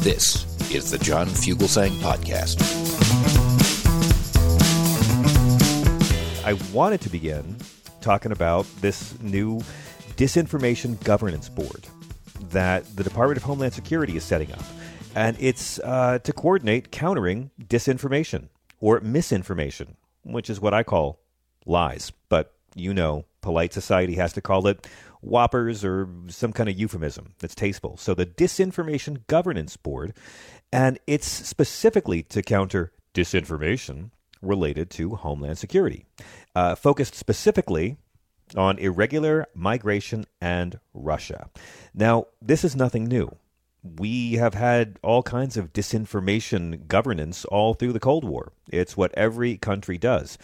This is the John Fugelsang Podcast. I wanted to begin talking about this new disinformation governance board that the Department of Homeland Security is setting up. And it's uh, to coordinate countering disinformation or misinformation, which is what I call lies. But you know, polite society has to call it whoppers or some kind of euphemism that's tasteful. So the Disinformation Governance Board, and it's specifically to counter disinformation related to Homeland Security, uh, focused specifically on irregular migration and Russia. Now, this is nothing new. We have had all kinds of disinformation governance all through the Cold War. It's what every country does.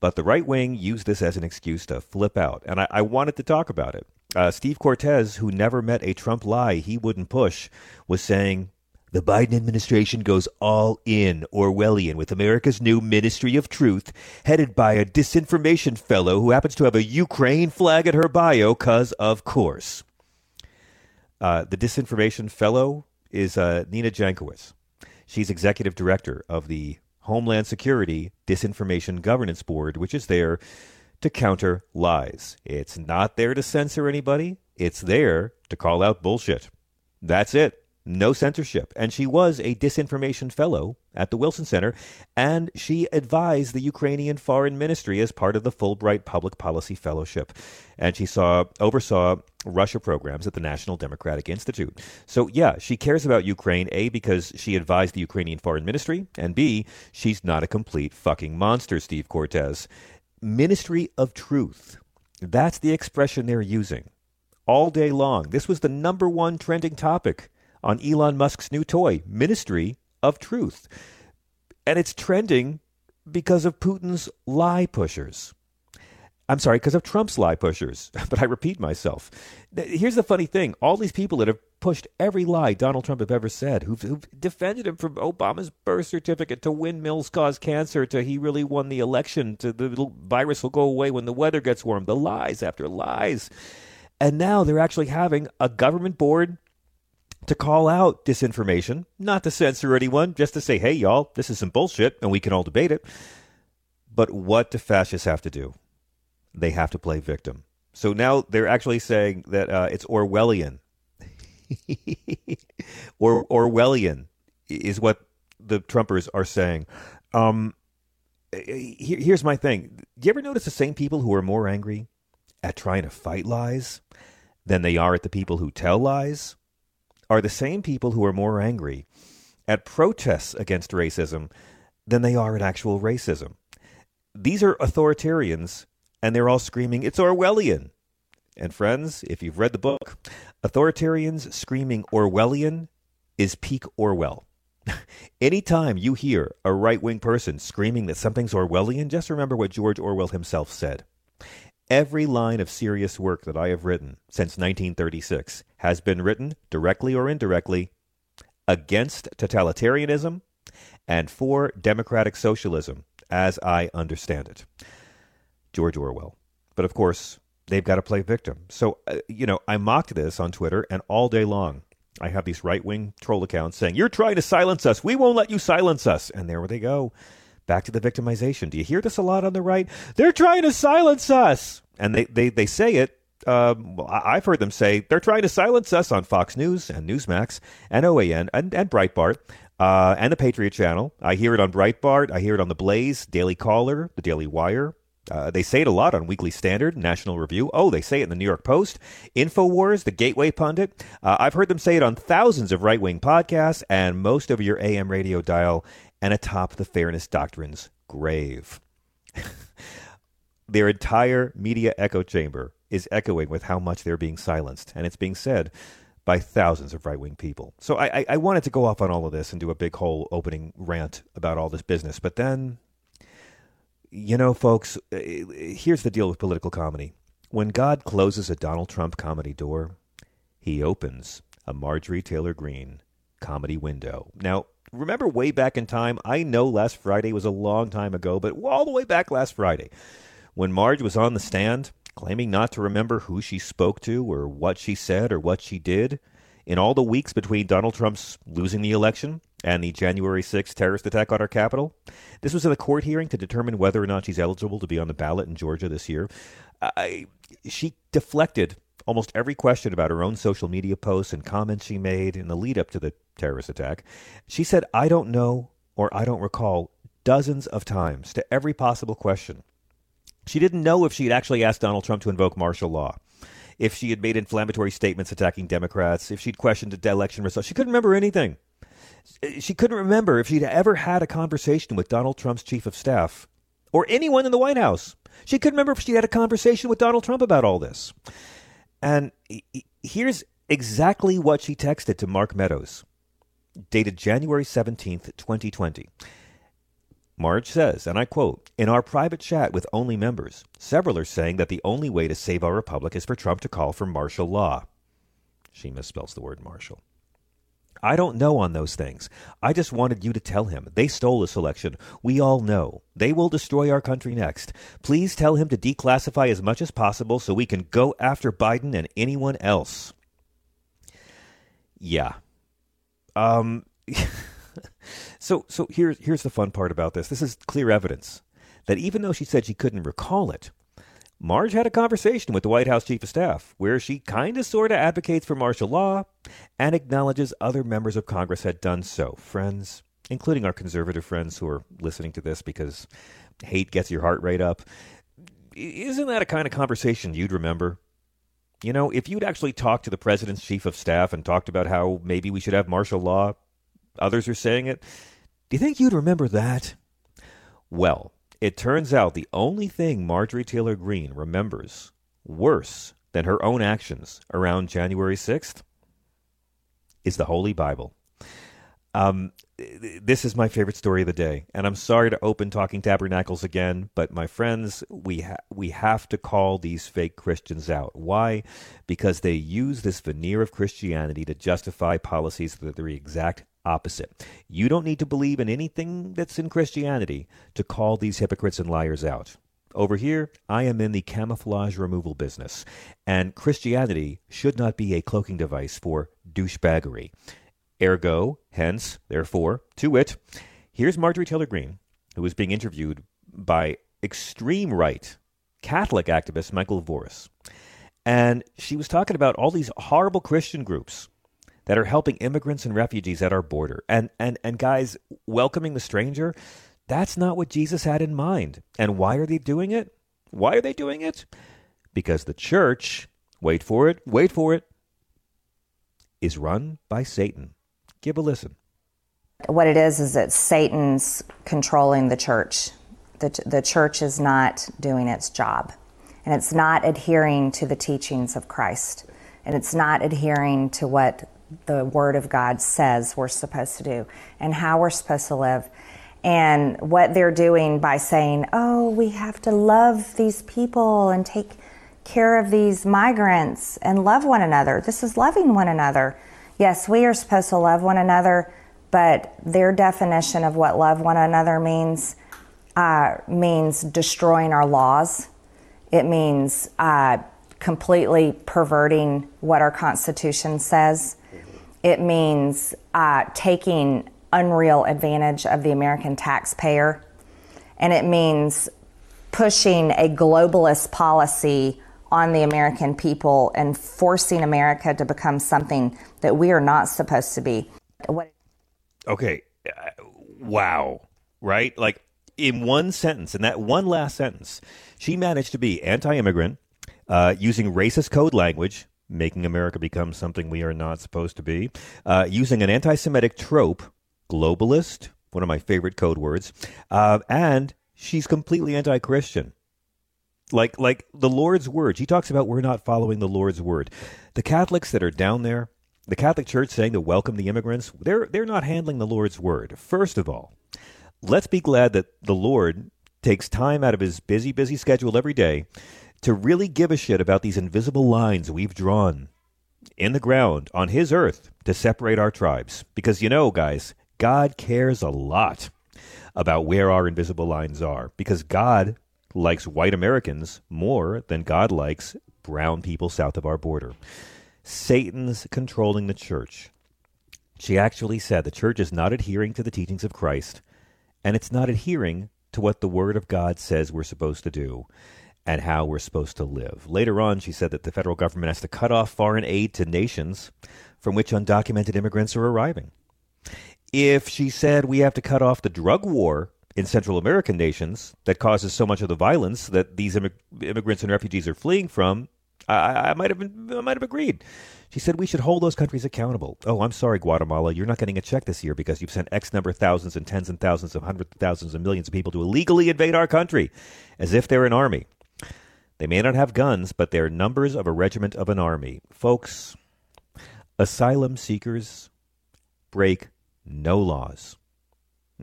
But the right wing used this as an excuse to flip out, and I, I wanted to talk about it. Uh, Steve Cortes, who never met a Trump lie he wouldn't push, was saying the Biden administration goes all in Orwellian with America's new Ministry of Truth, headed by a disinformation fellow who happens to have a Ukraine flag at her bio, cause of course. Uh, the disinformation fellow is uh, Nina Jankowicz. She's executive director of the Homeland Security Disinformation Governance Board, which is there to counter lies. It's not there to censor anybody, it's there to call out bullshit. That's it. No censorship. And she was a disinformation fellow at the Wilson Center, and she advised the Ukrainian Foreign Ministry as part of the Fulbright Public Policy Fellowship. And she saw oversaw Russia programs at the National Democratic Institute. So yeah, she cares about Ukraine, A, because she advised the Ukrainian Foreign Ministry, and B, she's not a complete fucking monster, Steve Cortes. Ministry of Truth. That's the expression they're using all day long. This was the number one trending topic on Elon Musk's new toy, Ministry of Truth. And it's trending because of Putin's lie pushers. I'm sorry, because of Trump's lie pushers. But I repeat myself. Here's the funny thing all these people that have pushed every lie Donald Trump have ever said, who've, who've, defended him from Obama's birth certificate to windmills cause cancer to he really won the election to the virus will go away when the weather gets warm, the lies after lies. And now they're actually having a government board to call out disinformation, not to censor anyone, just to say, hey, y'all, this is some bullshit and we can all debate it. But what do fascists have to do? They have to play victim. So now they're actually saying that uh, it's Orwellian. or Orwellian is what the Trumpers are saying. Um, here, here's my thing. Do you ever notice the same people who are more angry at trying to fight lies than they are at the people who tell lies? Are the same people who are more angry at protests against racism than they are at actual racism. These are authoritarians, and they're all screaming, It's Orwellian. And friends, if you've read the book, authoritarians screaming Orwellian is peak Orwell. Anytime you hear a right wing person screaming that something's Orwellian, just remember what George Orwell himself said. Every line of serious work that I have written since 1936 has been written, directly or indirectly, against totalitarianism and for democratic socialism, as I understand it. George Orwell. But of course, they've got to play victim. So, uh, you know, I mocked this on Twitter, and all day long, I have these right wing troll accounts saying, You're trying to silence us. We won't let you silence us. And there they go. Back to the victimization. Do you hear this a lot on the right? They're trying to silence us. And they, they, they say it Um, I've heard them say they're trying to silence us on Fox News and Newsmax and OAN and, and Breitbart uh, and the Patriot Channel. I hear it on Breitbart. I hear it on the Blaze, Daily Caller, the Daily Wire. Uh, they say it a lot on Weekly Standard, National Review. Oh, they say it in the New York Post, Infowars, the Gateway Pundit. Uh, I've heard them say it on thousands of right wing podcasts and most of your AM radio dial and atop the Fairness Doctrine's grave. Their entire media echo chamber is echoing with how much they're being silenced, and it's being said by thousands of right wing people. So I, I, wanted to go off on all of this and do a big whole opening rant about all this business, but then you know, folks, uh, here's the deal with political comedy. When God closes a Donald Trump comedy door, he opens a Marjorie Taylor Greene comedy window. Now, remember way back in time, I know last Friday was a long time ago, but all the way back last Friday, when Marge was on the stand claiming not to remember who she spoke to or what she said or what she did, in all the weeks between Donald Trump's losing the election and the January 6th terrorist attack on our capitol. This was in a court hearing to determine whether or not she's eligible to be on the ballot in Georgia this year. I, she deflected almost every question about her own social media posts and comments she made in the lead up to the terrorist attack. She said, I don't know or I don't recall dozens of times to every possible question. She didn't know if she had actually asked Donald Trump to invoke martial law if she had made inflammatory statements attacking Democrats, if she'd questioned the election results. She couldn't remember anything. She couldn't remember if she'd ever had a conversation with Donald Trump's chief of staff or anyone in the White House. She couldn't remember if she'd had a conversation with Donald Trump about all this. And here's exactly what she texted to Mark Meadows, dated January 17th, 2020. Marge says, and I quote, In our private chat with only members, several are saying that the only way to save our republic is for Trump to call for martial law. She misspells the word martial. I don't know on those things. I just wanted you to tell him. They stole this election. We all know. They will destroy our country next. Please tell him to declassify as much as possible so we can go after Biden and anyone else. Yeah. Um So, so here's here's the fun part about this. This is clear evidence that even though she said she couldn't recall it, Marge had a conversation with the White House chief of staff where she kind of sort of advocates for martial law and acknowledges other members of Congress had done so. Friends, including our conservative friends who are listening to this because hate gets your heart rate up. Isn't that a kind of conversation you'd remember? You know, if you'd actually talked to the president's chief of staff and talked about how maybe we should have martial law, others are saying it, do you think you'd remember that? Well, it turns out the only thing Marjorie Taylor Greene remembers worse than her own actions around January 6th is the Holy Bible. Um, this is my favorite story of the day, and I'm sorry to open Talking Tabernacles again, but my friends, we ha- we have to call these fake Christians out. Why? Because they use this veneer of Christianity to justify policies that are the exact opposite. You don't need to believe in anything that's in Christianity to call these hypocrites and liars out. Over here, I am in the camouflage removal business, and Christianity should not be a cloaking device for douchebaggery. Ergo, hence, therefore, to wit, here's Marjorie Taylor Greene, who is being interviewed by extreme right Catholic activist Michael Voris. And she was talking about all these horrible Christian groups that are helping immigrants and refugees at our border. And and and guys, welcoming the stranger, that's not what Jesus had in mind. And why are they doing it? Why are they doing it? Because the church, wait for it, wait for it, is run by Satan. Give a listen. What it is is that Satan's controlling the church. The, the church is not doing its job, and it's not adhering to the teachings of Christ, and it's not adhering to what the Word of God says we're supposed to do and how we're supposed to live. And what they're doing by saying, oh, we have to love these people and take care of these migrants and love one another. This is loving one another. Yes, we are supposed to love one another, but their definition of what love one another means uh, means destroying our laws. It means uh, completely perverting what our Constitution says. It means uh, taking unreal advantage of the American taxpayer. And it means pushing a globalist policy on the American people and forcing America to become something that we are not supposed to be. What Okay. Uh, wow. Right? Like in one sentence, in that one last sentence, she managed to be anti immigrant, uh, using racist code language, making America become something we are not supposed to be, uh, using an anti Semitic trope, globalist, one of my favorite code words, uh, and she's completely anti Christian. Like, like the Lord's word. She talks about we're not following the Lord's word. The Catholics that are down there, the Catholic Church saying to welcome the immigrants, they're, they're not handling the Lord's word. First of all, let's be glad that the Lord takes time out of his busy, busy schedule every day to really give a shit about these invisible lines we've drawn in the ground on his earth to separate our tribes. Because you know, guys, God cares a lot about where our invisible lines are. Because God likes white Americans more than God likes brown people south of our border. Satan's controlling the church. She actually said the church is not adhering to the teachings of Christ, and it's not adhering to what the Word of God says we're supposed to do and how we're supposed to live. Later on, she said that the federal government has to cut off foreign aid to nations from which undocumented immigrants are arriving. If she said we have to cut off the drug war in Central American nations that causes so much of the violence that these immig- immigrants and refugees are fleeing from, I, I might have been, I might have agreed. She said we should hold those countries accountable. Oh, I'm sorry, Guatemala, you're not getting a check this year because you've sent X number of thousands and tens and thousands of hundreds of thousands and millions of people to illegally invade our country, as if they're an army. They may not have guns, but they're numbers of a regiment of an army. Folks, asylum seekers break no laws.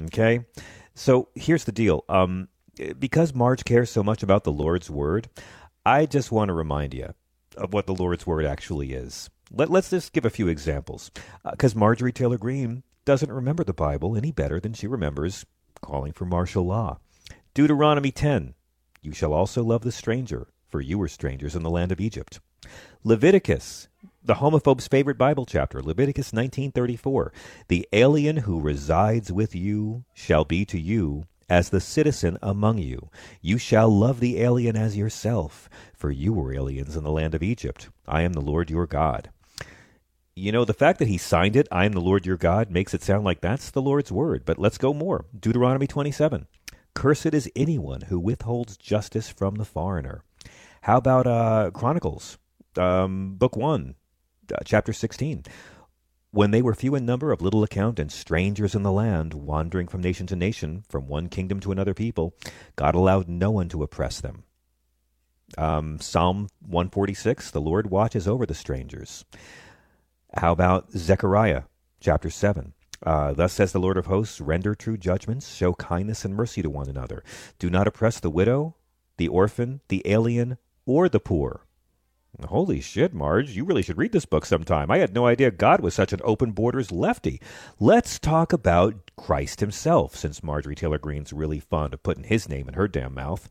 Okay? So here's the deal. Um, because Marge cares so much about the Lord's word, I just want to remind you of what the Lord's word actually is. Let, us just give a few examples. Because uh, Marjorie Taylor Greene doesn't remember the Bible any better than she remembers calling for martial law. Deuteronomy 10 You shall also love the stranger, for you were strangers in the land of Egypt. Leviticus, the homophobe's favorite Bible chapter, Leviticus 19:34. The alien who resides with you shall be to you as the citizen among you. You shall love the alien as yourself, for you were aliens in the land of Egypt. I am the Lord your God. You know, the fact that he signed it, I am the Lord your God, makes it sound like that's the Lord's word. But let's go more. Deuteronomy 27. Cursed is anyone who withholds justice from the foreigner. How about uh, Chronicles, um, book 1, uh, chapter 16? When they were few in number, of little account, and strangers in the land, wandering from nation to nation, from one kingdom to another people, God allowed no one to oppress them. Um, Psalm 146 The Lord watches over the strangers. How about Zechariah chapter 7? Uh, Thus says the Lord of hosts Render true judgments, show kindness and mercy to one another. Do not oppress the widow, the orphan, the alien, or the poor. Holy shit, Marge, you really should read this book sometime. I had no idea God was such an open borders lefty. Let's talk about Christ himself, since Marjorie Taylor Greene's really fond of putting his name in her damn mouth.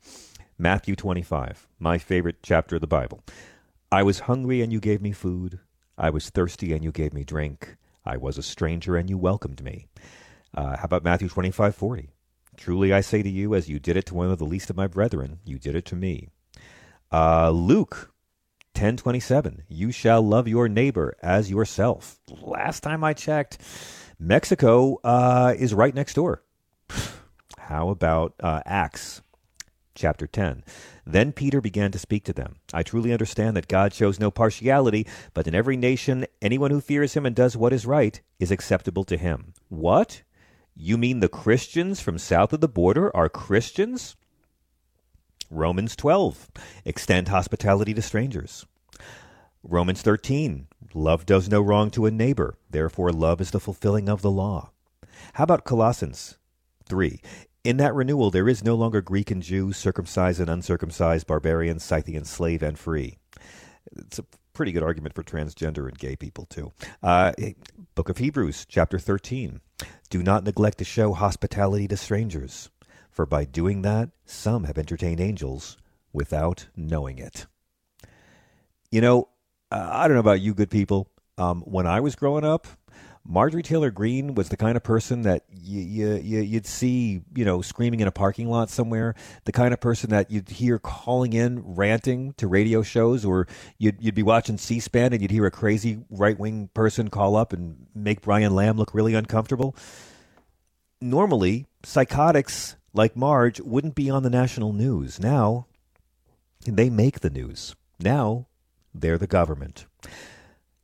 Matthew 25, my favorite chapter of the Bible. I was hungry and you gave me food. I was thirsty and you gave me drink. I was a stranger and you welcomed me. Uh, how about Matthew 25, 40? Truly I say to you, as you did it to one of the least of my brethren, you did it to me. Uh, Luke 1027 you shall love your neighbor as yourself last time i checked mexico uh, is right next door how about uh, acts chapter 10 then peter began to speak to them. I truly understand that god shows no partiality but in every nation anyone who fears him and does what is right is acceptable to him. What? You mean the christians from south of the border are christians? Romans 12, extend hospitality to strangers. Romans 13, love does no wrong to a neighbor, therefore love is the fulfilling of the law. How about Colossians 3? In that renewal, there is no longer Greek and Jew, circumcised and uncircumcised, barbarian, Scythian, slave, and free. It's a pretty good argument for transgender and gay people, too. Uh, Book of Hebrews, chapter 13. Do not neglect to show hospitality to strangers for by doing that, some have entertained angels without knowing it. You know, I don't know about you, good people. Um, when I was growing up, Marjorie Taylor Greene was the kind of person that you, you, you, you'd see, you know, screaming in a parking lot somewhere. The kind of person that you'd hear calling in, ranting to radio shows, or you'd, you'd be watching C-SPAN and you'd hear a crazy right-wing person call up and make Brian Lamb look really uncomfortable. Normally, psychotics like Marge wouldn't be on the national news. Now, they make the news. Now, they're the government.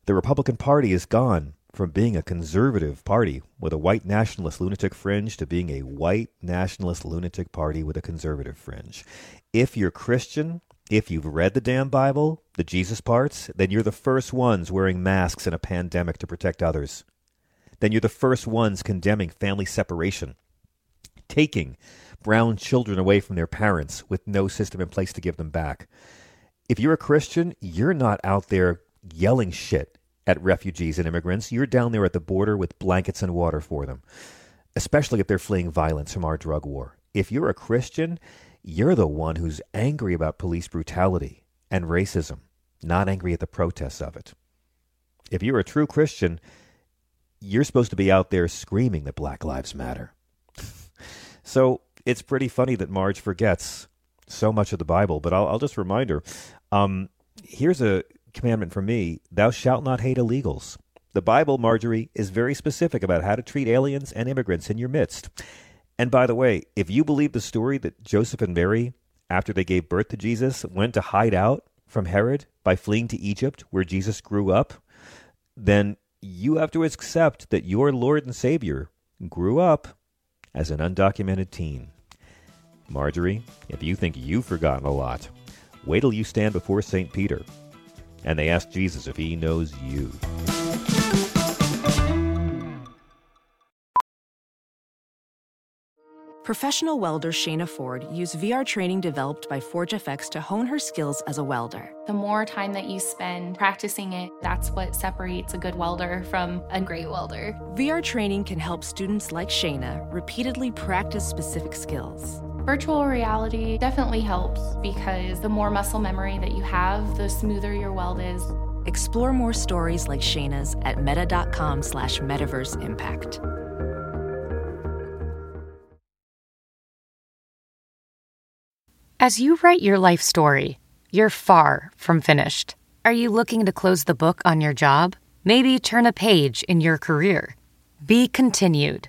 The Republican Party is gone from being a conservative party with a white nationalist lunatic fringe to being a white nationalist lunatic party with a conservative fringe. If you're Christian, if you've read the damn Bible, the Jesus parts, then you're the first ones wearing masks in a pandemic to protect others. Then you're the first ones condemning family separation, taking brown children away from their parents with no system in place to give them back. If you're a Christian, you're not out there yelling shit at refugees and immigrants. You're down there at the border with blankets and water for them, especially if they're fleeing violence from our drug war. If you're a Christian, you're the one who's angry about police brutality and racism, not angry at the protests of it. If you're a true Christian, you're supposed to be out there screaming that Black Lives Matter. so it's pretty funny that Marge forgets so much of the Bible, but I'll, I'll just remind her. Um, here's a commandment from me Thou shalt not hate illegals. The Bible, Marjorie, is very specific about how to treat aliens and immigrants in your midst. And by the way, if you believe the story that Joseph and Mary, after they gave birth to Jesus, went to hide out from Herod by fleeing to Egypt, where Jesus grew up, then you have to accept that your Lord and Savior grew up as an undocumented teen. Marjorie, if you think you've forgotten a lot, wait till you stand before St. Peter and they ask Jesus if he knows you. Professional welder Shayna Ford used VR training developed by ForgeFX to hone her skills as a welder. The more time that you spend practicing it, that's what separates a good welder from a great welder. VR training can help students like Shayna repeatedly practice specific skills. Virtual reality definitely helps because the more muscle memory that you have, the smoother your weld is. Explore more stories like Shayna's at meta.com slash metaverse impact. As you write your life story, you're far from finished. Are you looking to close the book on your job? Maybe turn a page in your career? Be continued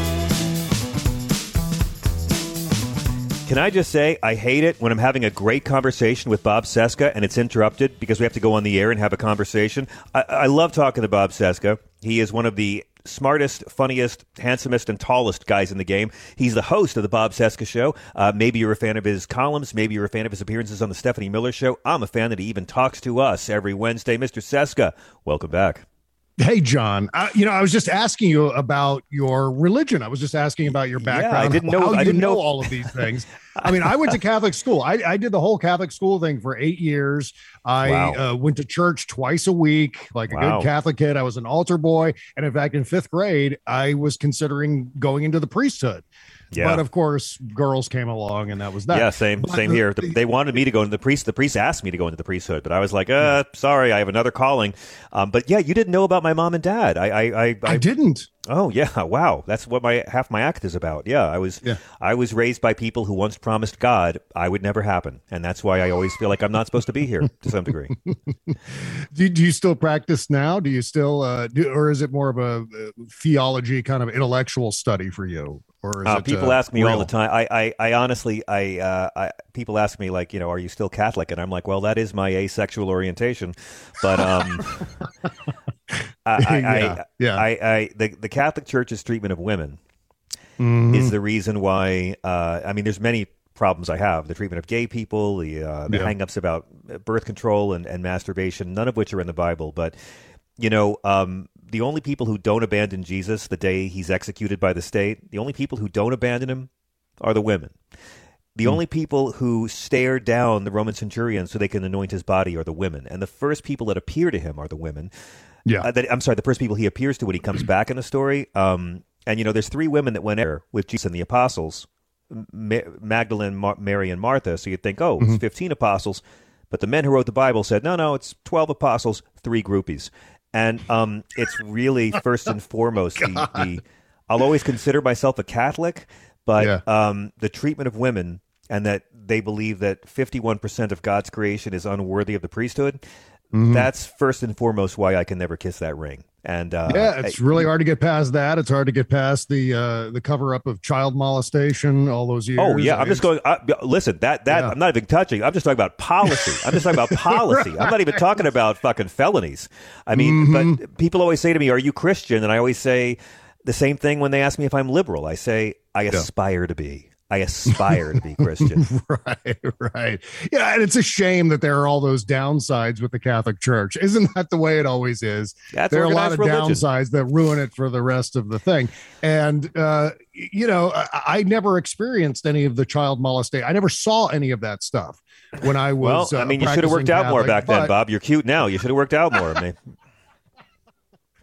Can I just say, I hate it when I'm having a great conversation with Bob Cesca and it's interrupted because we have to go on the air and have a conversation. I, I love talking to Bob Cesca. He is one of the smartest, funniest, handsomest, and tallest guys in the game. He's the host of the Bob Cesca Show. Uh, maybe you're a fan of his columns. Maybe you're a fan of his appearances on the Stephanie Miller Show. I'm a fan that he even talks to us every Wednesday. Mr. Cesca, welcome back. Hey, John. Uh, you know, I was just asking you about your religion. I was just asking about your background. Yeah, I didn't know. How I didn't know, know all of these things. I mean, I went to Catholic school. I, I did the whole Catholic school thing for eight years. I Wow. uh, went to church twice a week, like a Wow. good Catholic kid. I was an altar boy, and in fact, in fifth grade, I was considering going into the priesthood. Yeah. But of course, girls came along, and that was that. Yeah, same But same the- here. The- they wanted me to go into the priest. The priest asked me to go into the priesthood, but I was like, uh, sorry, I have another calling. Um, but yeah, you didn't know about my mom and dad. I I I, I didn't. Oh yeah, wow. That's what my half my act is about. Yeah, I was Yeah. I was raised by people who once promised God I would never happen, and that's why I always feel like I'm not supposed to be here to some degree. Do, do you still practice now? Do you still, uh, do, or is it more of a uh, theology kind of intellectual study for you? Or is Uh, people uh, ask me all the time. I, I, I honestly, I, uh, I, people ask me like, you know, are you still Catholic? And I'm like, well, that is my asexual orientation, but um, I, I, Yeah, I, yeah. I, I, the, the Catholic Church's treatment of women Mhm. is the reason why. Uh, I mean, there's many problems I have: the treatment of gay people, the uh, the Yeah. hang-ups about birth control and, and masturbation, none of which are in the Bible. But you know, um, the only people who don't abandon Jesus the day he's executed by the state, the only people who don't abandon him are the women. The only people who stare down the Roman centurion so they can anoint his body are the women. And the first people that appear to him are the women. Yeah. Uh, that, I'm sorry, the first people he appears to when he comes back in the story. Um, and, you know, there's three women that went there with Jesus and the apostles Ma- Magdalene, Mar- Mary, and Martha. So you'd think, oh, it's 15 apostles. But the men who wrote the Bible said, no, no, it's 12 apostles, three groupies. And um, it's really first and foremost the, the. I'll always consider myself a Catholic, but Yeah. um, the treatment of women and that they believe that 51% of God's creation is unworthy of the priesthood. Mm-hmm. That's first and foremost why I can never kiss that ring. And uh, yeah, it's I- really hard to get past that. It's hard to get past the uh, the cover up of child molestation all those years. Oh yeah, I I'm just going. Uh, listen, that that Yeah. I'm not even touching. I'm just talking about policy. I'm just talking about policy. I'm not even talking about fucking felonies. I mean, Mm-hmm. but people always say to me, "Are you Christian?" And I always say the same thing when they ask me if I'm liberal. I say I aspire to be. I aspire to be Christian. right, right. Yeah, and it's a shame that there are all those downsides with the Catholic Church. Isn't that the way it always is? That's there are a lot of religion. downsides that ruin it for the rest of the thing. And uh, you know, I, I never experienced any of the child molestation. I never saw any of that stuff when I was. Well, was. I uh, mean, you should have worked practicing out more Catholic, back then, Bob. You're cute now. You should have worked out more. Maybe,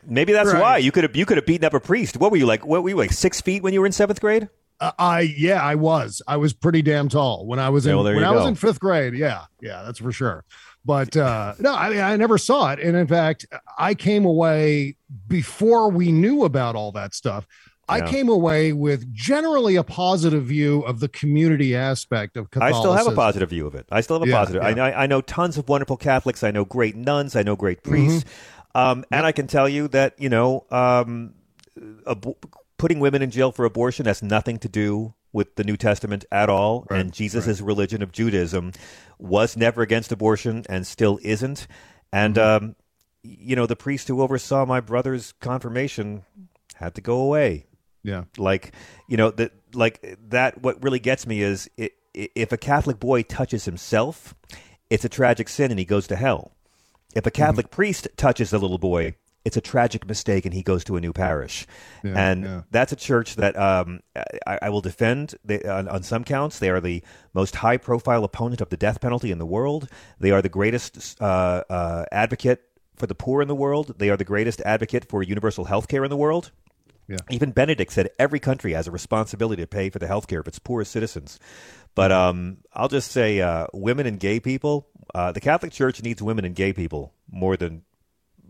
maybe that's Right. why you could have you could have beaten up a priest. What were you like? What were you like? Six feet when you were in seventh grade? Uh, I yeah, I was. I was pretty damn tall when I was in Yeah, well, when I was in fifth grade. Yeah, yeah, that's for sure. But uh, no, I mean, I never saw it, and in fact, I came away before we knew about all that stuff. I came away with generally a positive view of the community aspect of I still have a positive view of it. I still have a Yeah, positive. I, yeah. know, I know tons of wonderful Catholics. I know great nuns. I know great priests. Mm-hmm. Um, and I can tell you that you know, um, ab- putting women in jail for abortion has nothing to do with the New Testament at all. Right, and Jesus' religion of Judaism was never against abortion and still isn't. And Mm-hmm. um, you know, the priest who oversaw my brother's confirmation had to go away Yeah, like you know that like that what really gets me is i i if a catholic boy touches himself it's a tragic sin and he goes to hell if a catholic priest touches a little boy it's a tragic mistake and he goes to a new parish Yeah, and yeah. that's a church that um, I, I will defend they, on, on some counts they are the most high profile opponent of the death penalty in the world they are the greatest uh, uh, advocate for the poor in the world they are the greatest advocate for universal health care in the world yeah. even Benedict said every country has a responsibility to pay for the health care of its poorest citizens. But um, I'll just say, uh, women and gay people, uh, the Catholic Church needs women and gay people more than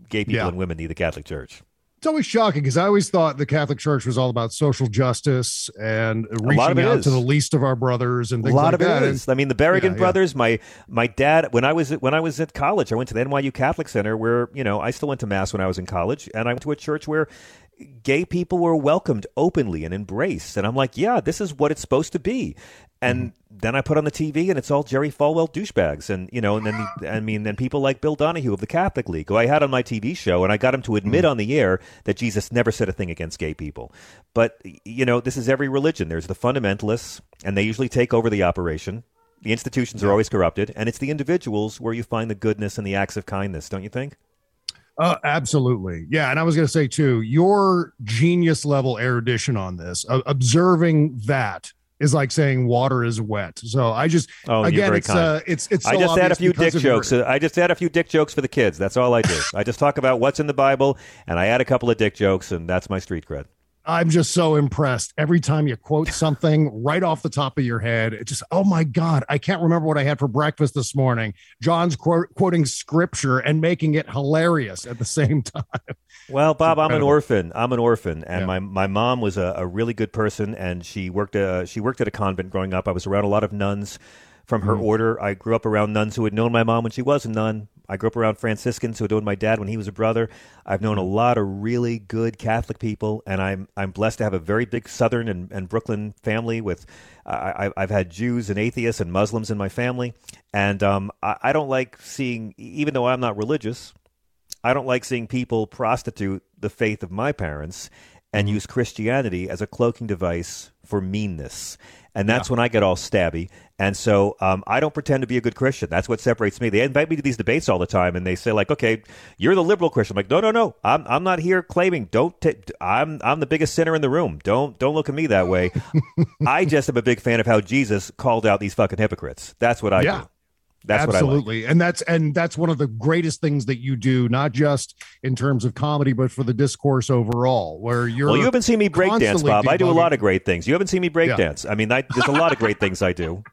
gay people Yeah. and women need the Catholic Church. It's always shocking because I always thought the Catholic Church was all about social justice and reaching out is. to the least of our brothers and A lot like of that. it And- I mean, the Berrigan Yeah, yeah. brothers. My my dad. When I was when I was at college, I went to the NYU Catholic Center, where you know I still went to mass when I was in college, and I went to a church where gay people were welcomed openly and embraced. And I'm like, yeah, this is what it's supposed to be. And then I put on the TV, and it's all Jerry Falwell douchebags, and you know, and then the, I mean, then people like Bill Donohue of the Catholic League, who I had on my TV show, and I got him to admit on the air that Jesus never said a thing against gay people. But you know, this is every religion. There's the fundamentalists, and they usually take over the operation. The institutions are always corrupted, and it's the individuals where you find the goodness and the acts of kindness, don't you think? Uh, absolutely. Yeah. And I was going to say, too, your genius level erudition on this, uh, observing that is like saying water is wet. So I just, Oh, again, it's, kind. uh, it's, it's, I just add a few dick jokes. I just add a few dick jokes for the kids. That's all I do. I just talk about what's in the Bible, and I add a couple of dick jokes, and that's my street cred. I'm just so impressed every time you quote something right off the top of your head. It just, oh my God, I can't remember what I had for breakfast this morning. John's quote, quoting scripture and making it hilarious at the same time. Well, Bob, I'm an orphan. I'm an orphan, and Yeah. my, my mom was a, a really good person, and she worked uh, she worked at a convent growing up. I was around a lot of nuns from her order. I grew up around nuns who had known my mom when she was a nun. I grew up around Franciscans who known my dad when he was a brother. I've known a lot of really good Catholic people, and I'm I'm blessed to have a very big Southern and, and Brooklyn family. With I, I- I've had Jews and atheists and Muslims in my family, and um, I, I don't like seeing, even though I'm not religious, I don't like seeing people prostitute the faith of my parents. And use Christianity as a cloaking device for meanness. And that's when I get all stabby. And so um, I don't pretend to be a good Christian. That's what separates me. They invite me to these debates all the time, and they say like, "Okay, you're the liberal Christian." I'm like, "No, no, no. I'm I'm not here claiming. Don't. T- I'm I'm the biggest sinner in the room. Don't don't look at me that way. I just am a big fan of how Jesus called out these fucking hypocrites. That's what I Yeah. do. That's absolutely and that's and that's one of the greatest things that you do not just in terms of comedy but for the discourse overall where you're Well, you haven't seen me break dance, constantly Bob. I do a lot of great things. You haven't seen me break Yeah. dance. I mean, I, there's a lot of great things I do.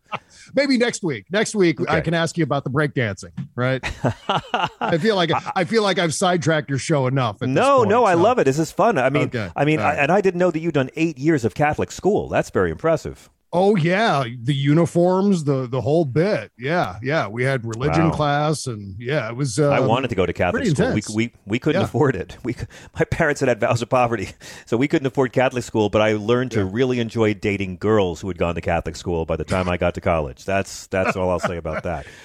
maybe next week next week i can ask you about the breakdancing right i feel like i feel like i've sidetracked your show enough at this No, point, no, I love it. This is fun. I mean, Okay. I mean, All I, and I didn't know that you'd done eight years of Catholic school. That's very impressive. Oh yeah the uniforms the the whole bit yeah yeah we had religion Wow. class and yeah it was uh, I wanted to go to Catholic school. We, we we couldn't Yeah. afford it. We my parents had had vows of poverty, so we couldn't afford Catholic school. But I learned to really enjoy dating girls who had gone to Catholic school by the time I got to college. That's that's all I'll say about that.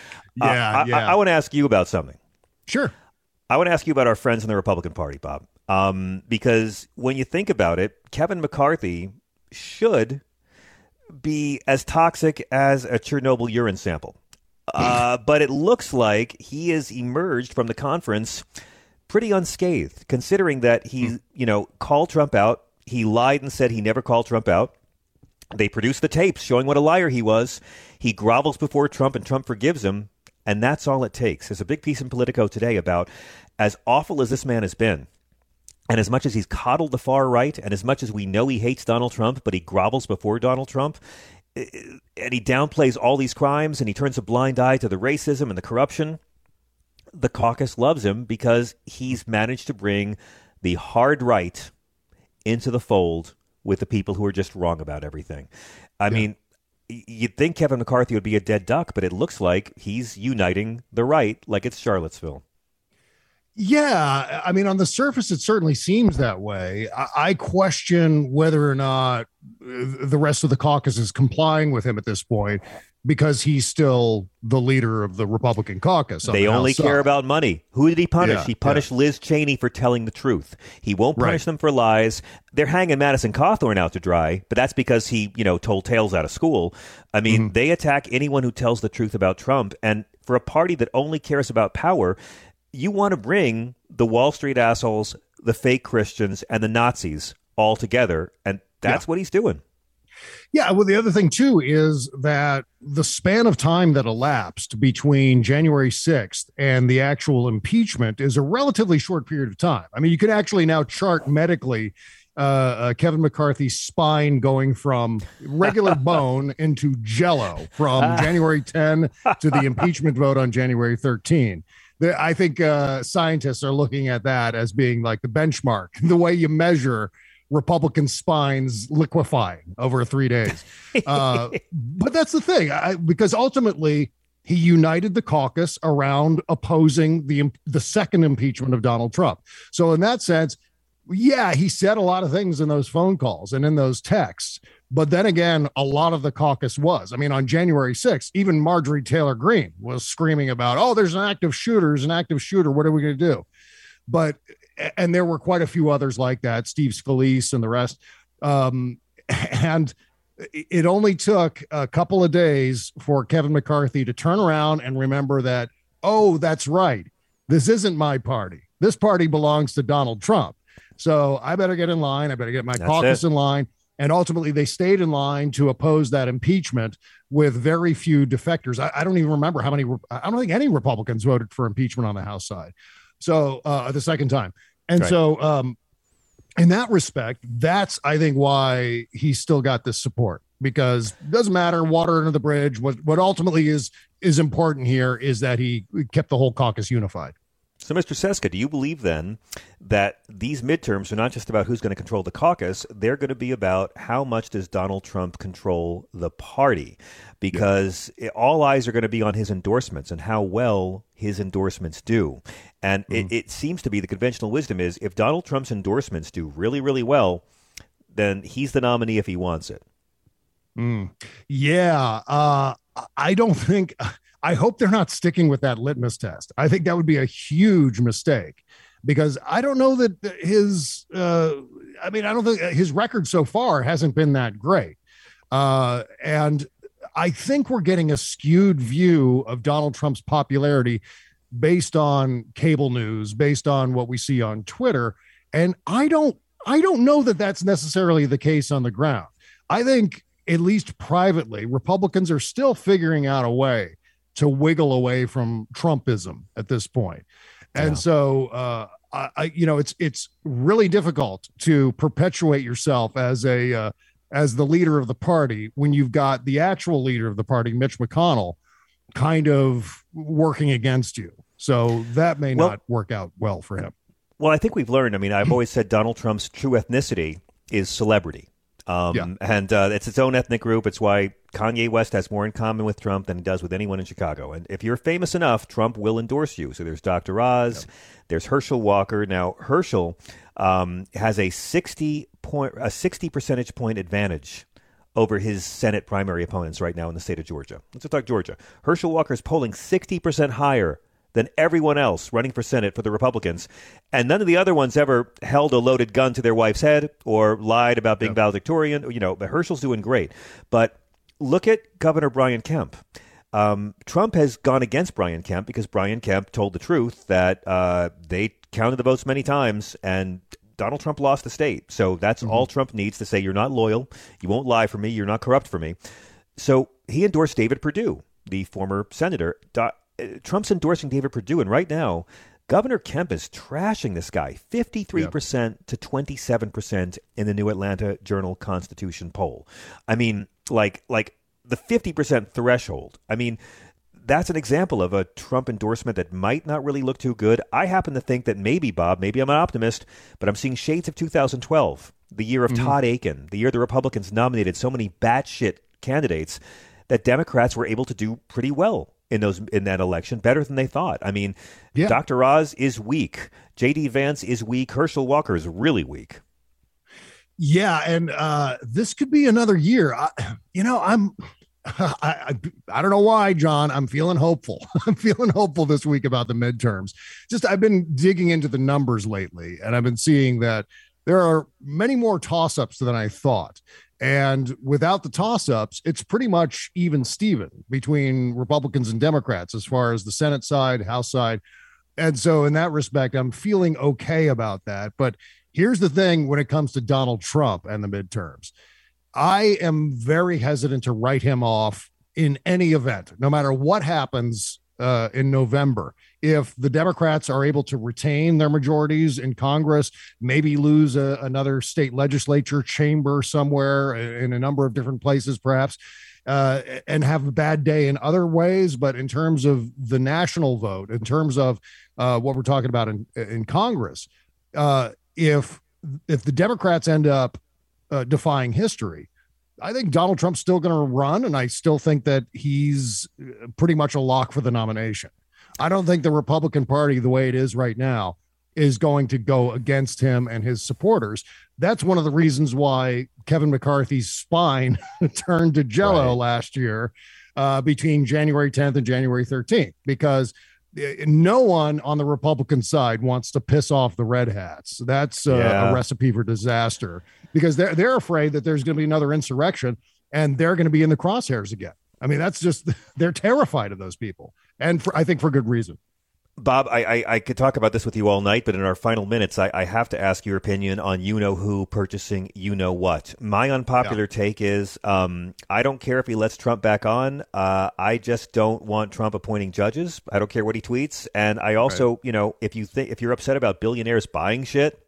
Uh, Yeah, I, yeah. I, want to ask you about something. sure I want to ask you about our friends in the Republican Party, Bob. Um, because when you think about it, Kevin McCarthy should be as toxic as a Chernobyl urine sample. Uh, but it looks like he has emerged from the conference pretty unscathed, considering that he, you know, called Trump out. He lied and said he never called Trump out. They produced the tapes showing what a liar he was. He grovels before Trump, and Trump forgives him. And that's all it takes. There's a big piece in Politico today about as awful as this man has been, and as much as he's coddled the far right, and as much as we know he hates Donald Trump, but he grovels before Donald Trump, eh, and he downplays all these crimes, and he turns a blind eye to the racism and the corruption, the caucus loves him because he's managed to bring the hard right into the fold with the people who are just wrong about everything. I mean, you'd think Kevin McCarthy would be a dead duck, but it looks like he's uniting the right like it's Charlottesville. Yeah, I mean, on the surface, it certainly seems that way. I, question whether or not the rest of the caucus is complying with him at this point because he's still the leader of the Republican caucus. They the only care about money. Who did he punish? Yeah, he punished Liz Cheney for telling the truth. He won't punish Right. them for lies. They're hanging Madison Cawthorn out to dry, but that's because he, you know, told tales out of school. I mean, Mm-hmm. they attack anyone who tells the truth about Trump. And for a party that only cares about power, you want to bring the Wall Street assholes, the fake Christians, and the Nazis all together. And that's what he's doing. Yeah, well, the other thing too is that the span of time that elapsed between January 6th and the actual impeachment is a relatively short period of time. I mean, you can actually now chart medically uh, uh, Kevin McCarthy's spine going from regular bone into jello from January 10 to the impeachment vote on January 13. I think uh, scientists are looking at that as being like the benchmark, the way you measure Republican spines liquefying over three days. Uh, but that's the thing, I, because ultimately he united the caucus around opposing the the second impeachment of Donald Trump. So in that sense, yeah, he said a lot of things in those phone calls and in those texts. But then again, a lot of the caucus was. I mean, on January 6th, even Marjorie Taylor Greene was screaming about, oh, there's an active shooter, there's an active shooter. What are we going to do? But, and there were quite a few others like that, Steve Scalise and the rest. Um, and it only took a couple of days for Kevin McCarthy to turn around and remember that, oh, that's right. This isn't my party. This party belongs to Donald Trump. So I better get in line. I better get my That's caucus it. in line. And ultimately, they stayed in line to oppose that impeachment with very few defectors. I, I don't even remember how many, I don't think any Republicans voted for impeachment on the House side. So uh, the second time. And Right. so, um, in that respect, that's I think why he's still got this support because it doesn't matter water under the bridge. What what ultimately is is important here is that he kept the whole caucus unified. So, Mr. Cesca, do you believe then that these midterms are not just about who's going to control the caucus? They're going to be about how much does Donald Trump control the party? Because it- all eyes are going to be on his endorsements and how well his endorsements do. And it, it seems to be the conventional wisdom is if Donald Trump's endorsements do really, really well, then he's the nominee if he wants it. Yeah, uh, I don't think. I hope they're not sticking with that litmus test. I think that would be a huge mistake. because I don't know that his, uh, I mean, I don't think his record so far hasn't been that great. Uh, and I think we're getting a skewed view of Donald Trump's popularity based on cable news, based on what we see on Twitter. And I don't, I don't know that that's necessarily the case on the ground. I think, at least privately, Republicans are still figuring out a way to wiggle away from Trumpism at this point. And yeah. so, uh, I, you know, it's it's really difficult to perpetuate yourself as a uh, as the leader of the party when you've got the actual leader of the party, Mitch McConnell, kind of working against you. So that may well, not work out well for him. Well, I think we've learned. I mean, I've always said Donald Trump's true ethnicity is celebrity. Um, yeah. And uh, it's its own ethnic group. It's why Kanye West has more in common with Trump than he does with anyone in Chicago. And if you're famous enough, Trump will endorse you. So there's Dr. Oz, yeah. there's Herschel Walker. Now Herschel um, has a sixty point a sixty percentage point advantage over his Senate primary opponents right now in the state of Georgia. Let's talk Georgia. Herschel Walker is polling sixty percent higher than everyone else running for Senate for the Republicans. And none of the other ones ever held a loaded gun to their wife's head or lied about being valedictorian. You know, but Herschel's doing great. But look at Governor Brian Kemp. Um, Trump has gone against Brian Kemp because Brian Kemp told the truth that uh, they counted the votes many times and Donald Trump lost the state. So that's mm-hmm. all Trump needs to say, you're not loyal. You won't lie for me. You're not corrupt for me. So he endorsed David Perdue, the former senator. Do- Trump's endorsing David Perdue. And right now, Governor Kemp is trashing this guy 53% yep. to 27% in the New Atlanta Journal Constitution poll. I mean, like like the 50% threshold. I mean, that's an example of a Trump endorsement that might not really look too good. I happen to think that maybe, Bob, maybe I'm an optimist, but I'm seeing shades of 2012, the year of mm-hmm. Todd Akin, the year the Republicans nominated so many batshit candidates that Democrats were able to do pretty well in those in that election, better than they thought. I mean, yeah. Dr. Oz is weak, J.D. Vance is weak, Herschel Walker is really weak. Yeah, and uh, this could be another year. I, you know, I'm. I, I, I don't know why, John. I'm feeling hopeful. I'm feeling hopeful this week about the midterms. Just I've been digging into the numbers lately, and I've been seeing that there are many more toss-ups than I thought. And without the toss-ups, it's pretty much even Steven between Republicans and Democrats as far as the Senate side, House side. And so in that respect, I'm feeling okay about that. But Here's the thing when it comes to Donald Trump and the midterms I am very hesitant to write him off in any event, no matter what happens uh, in November. If the Democrats are able to retain their majorities in Congress, maybe lose a, another state legislature chamber somewhere in a number of different places, perhaps, uh, and have a bad day in other ways. But in terms of the national vote, in terms of uh, what we're talking about in, in Congress, uh, if if the Democrats end up uh, defying history, I think Donald Trump's still going to run, and I still think that he's uh, pretty much a lock for the nomination. I don't think the Republican Party, the way it is right now, is going to go against him and his supporters. That's one of the reasons why Kevin McCarthy's spine turned to jello right. last year uh, between January 10th and January 13th, because no one on the Republican side wants to piss off the red hats. That's uh, yeah. a recipe for disaster because they're they're afraid that there's going to be another insurrection and they're going to be in the crosshairs again. I mean, that's just they're terrified of those people, and for, I think for good reason. Bob, I, I, I, could talk about this with you all night, but in our final minutes, I, I have to ask your opinion on you know who purchasing you know what. My unpopular yeah. take is um, I don't care if he lets Trump back on. Uh, I just don't want Trump appointing judges. I don't care what he tweets, and I also, right. you know, if you think if you're upset about billionaires buying shit,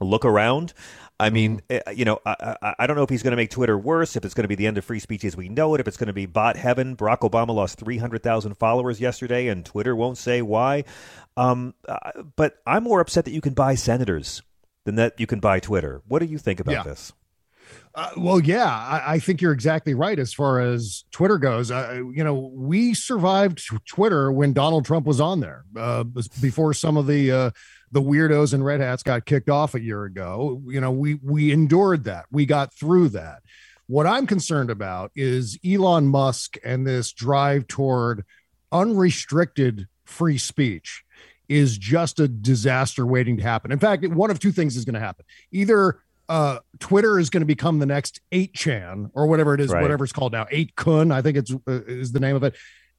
look around. I mean, mm-hmm. eh, you know, I, I, don't know if he's going to make Twitter worse, if it's going to be the end of free speech as we know it, if it's going to be bot heaven. Barack Obama lost 300,000 followers yesterday, and Twitter won't say why. Um, uh, but I'm more upset that you can buy senators than that you can buy Twitter. What do you think about yeah. this? Uh, well, yeah, I, I, think you're exactly right as far as Twitter goes. Uh, you know, we survived Twitter when Donald Trump was on there uh, before some of the uh, the weirdos and red hats got kicked off a year ago. You know, we we endured that. We got through that. What I'm concerned about is Elon Musk and this drive toward unrestricted free speech. is just a disaster waiting to happen. In fact, one of two things is going to happen. Either uh, Twitter is going to become the next 8chan or whatever it is, Right. whatever it's called now, 8kun, I think it's uh, is the name of it.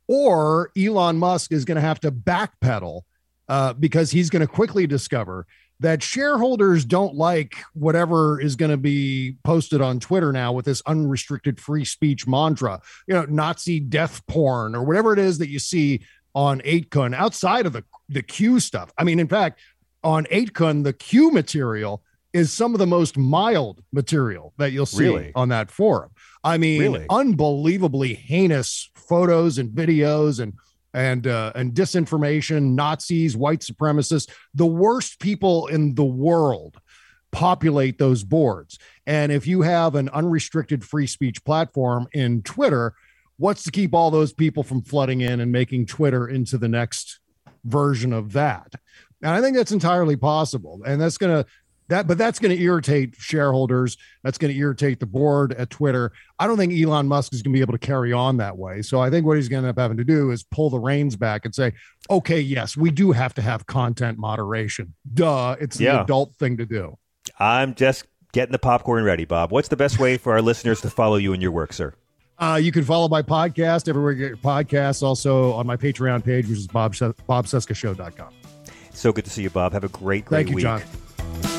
Or Elon Musk is going to have to backpedal uh, because he's going to quickly discover that shareholders don't like whatever is going to be posted on Twitter now with this unrestricted free speech mantra, you know, Nazi death porn or whatever it is that you see on 8kun outside of the the Q stuff. I mean, in fact, on 8kun, the Q material is some of the most mild material that you'll see Really? on that forum. I mean, Really? unbelievably heinous photos and videos and and uh, and disinformation, Nazis, white supremacists, the worst people in the world populate those boards. And if you have an unrestricted free speech platform in Twitter, what's to keep all those people from flooding in and making Twitter into the next version of that? And I think that's entirely possible. And that's going to that but that's going to irritate shareholders. That's going to irritate the board at Twitter. I don't think Elon Musk is going to be able to carry on that way. So I think what he's going to end up having to do is pull the reins back and say, "Okay, yes, we do have to have content moderation. Duh, it's the Yeah. adult thing to do." I'm just getting the popcorn ready, Bob. What's the best way for our listeners to follow you and your work, sir? Uh, you can follow my podcast everywhere you get your podcasts. Also on my Patreon page, which is bob bobcescashow.com. So good to see you, Bob. Have a great, great Thank you, week. John.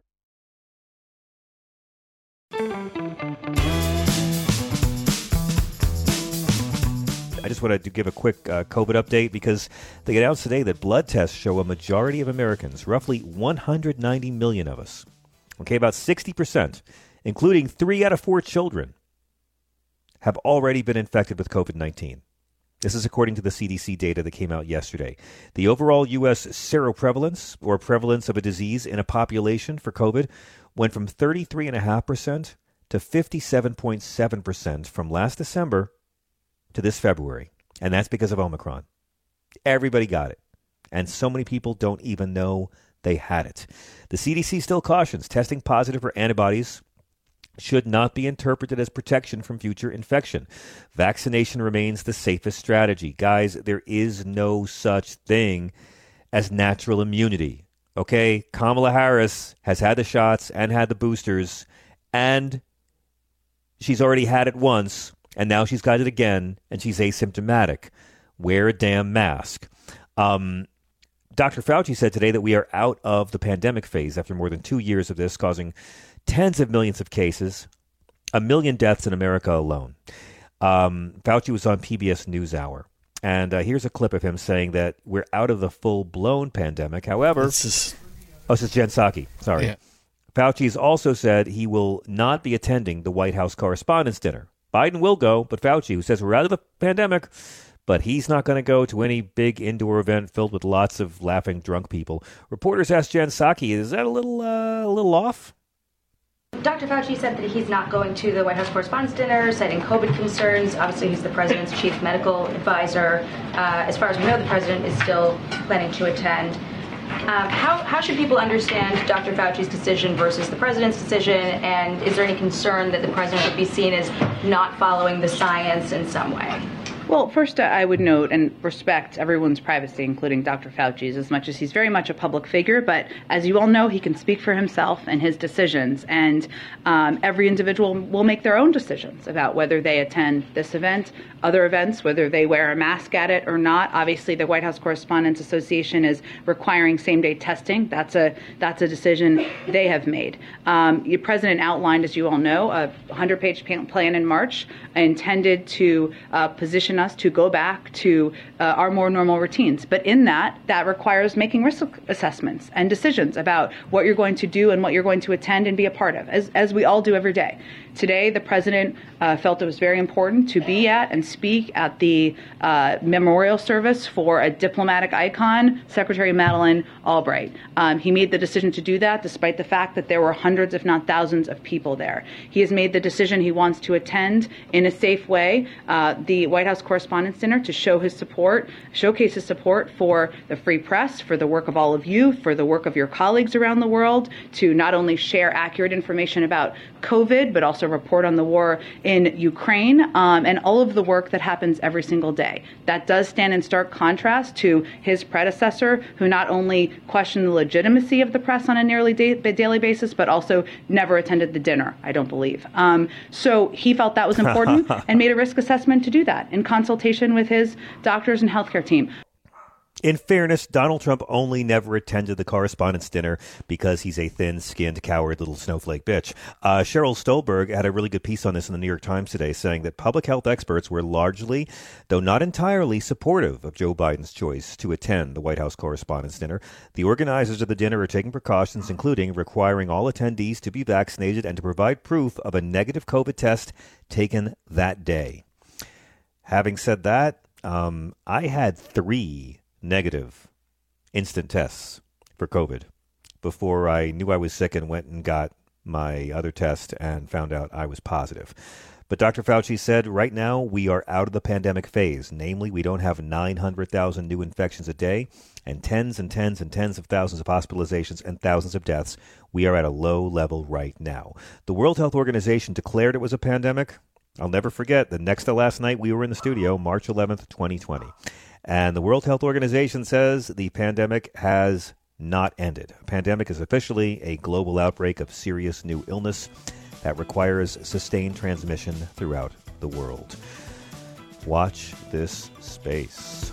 Just wanted to give a quick uh, COVID update because they announced today that blood tests show a majority of Americans, roughly 190 million of us, okay, about 60%, including three out of four children, have already been infected with COVID 19. This is according to the CDC data that came out yesterday. The overall U.S. seroprevalence, or prevalence of a disease in a population for COVID, went from 33.5% to 57.7% from last December to this February. And that's because of Omicron. Everybody got it. And so many people don't even know they had it. The CDC still cautions testing positive for antibodies should not be interpreted as protection from future infection. Vaccination remains the safest strategy. Guys, there is no such thing as natural immunity. Okay? Kamala Harris has had the shots and had the boosters, and she's already had it once, and now she's got it again, and she's asymptomatic. Wear a damn mask. Um, Dr. Fauci said today that we are out of the pandemic phase after more than two years of this, causing tens of millions of cases, a million deaths in America alone. Um, Fauci was on PBS NewsHour. And uh, here's a clip of him saying that we're out of the full blown pandemic. However, This is oh, this is Jen Psaki. Sorry. Yeah. Fauci has also said he will not be attending the White House Correspondents' Dinner. Biden will go, but Fauci, who says we're out of the pandemic, but he's not going to go to any big indoor event filled with lots of laughing drunk people. Reporters asked Jen Psaki, is that a little, uh, a little off? Dr. Fauci said that he's not going to the White House Correspondents' Dinner, citing COVID concerns. Obviously, he's the president's chief medical advisor. Uh, as far as we know, the president is still planning to attend. Um, how, how should people understand Dr. Fauci's decision versus the president's decision? And is there any concern that the president would be seen as not following the science in some way? Well, first, uh, I would note and respect everyone's privacy, including Dr. Fauci's, as much as he's very much a public figure. But as you all know, he can speak for himself and his decisions. And um, every individual will make their own decisions about whether they attend this event, other events, whether they wear a mask at it or not. Obviously, the White House Correspondents Association is requiring same-day testing. That's a that's a decision they have made. Um, the president outlined, as you all know, a 100-page plan in March intended to uh, position us to go back to uh, our more normal routines. But in that, that requires making risk assessments and decisions about what you're going to do and what you're going to attend and be a part of, as, as we all do every day. Today, the president uh, felt it was very important to be at and speak at the uh, memorial service for a diplomatic icon, Secretary Madeleine Albright. Um, he made the decision to do that despite the fact that there were hundreds, if not thousands, of people there. He has made the decision he wants to attend in a safe way uh, the White House Correspondents' Dinner to show his support, showcase his support for the free press, for the work of all of you, for the work of your colleagues around the world, to not only share accurate information about COVID, but also report on the war in Ukraine um, and all of the work that happens every single day. That does stand in stark contrast to his predecessor, who not only questioned the legitimacy of the press on a nearly da- daily basis, but also never attended the dinner, I don't believe. Um, so he felt that was important and made a risk assessment to do that in consultation with his doctors and healthcare team. In fairness, Donald Trump only never attended the correspondence dinner because he's a thin skinned, coward little snowflake bitch. Uh, Sheryl Stolberg had a really good piece on this in the New York Times today, saying that public health experts were largely, though not entirely, supportive of Joe Biden's choice to attend the White House correspondence dinner. The organizers of the dinner are taking precautions, including requiring all attendees to be vaccinated and to provide proof of a negative COVID test taken that day. Having said that, um, I had three negative instant tests for COVID before I knew I was sick and went and got my other test and found out I was positive. But Dr. Fauci said right now we are out of the pandemic phase. Namely, we don't have 900,000 new infections a day and tens and tens and tens of thousands of hospitalizations and thousands of deaths. We are at a low level right now. The World Health Organization declared it was a pandemic. I'll never forget the next to last night we were in the studio, March 11th, 2020. And the World Health Organization says the pandemic has not ended. A pandemic is officially a global outbreak of serious new illness that requires sustained transmission throughout the world. Watch this space.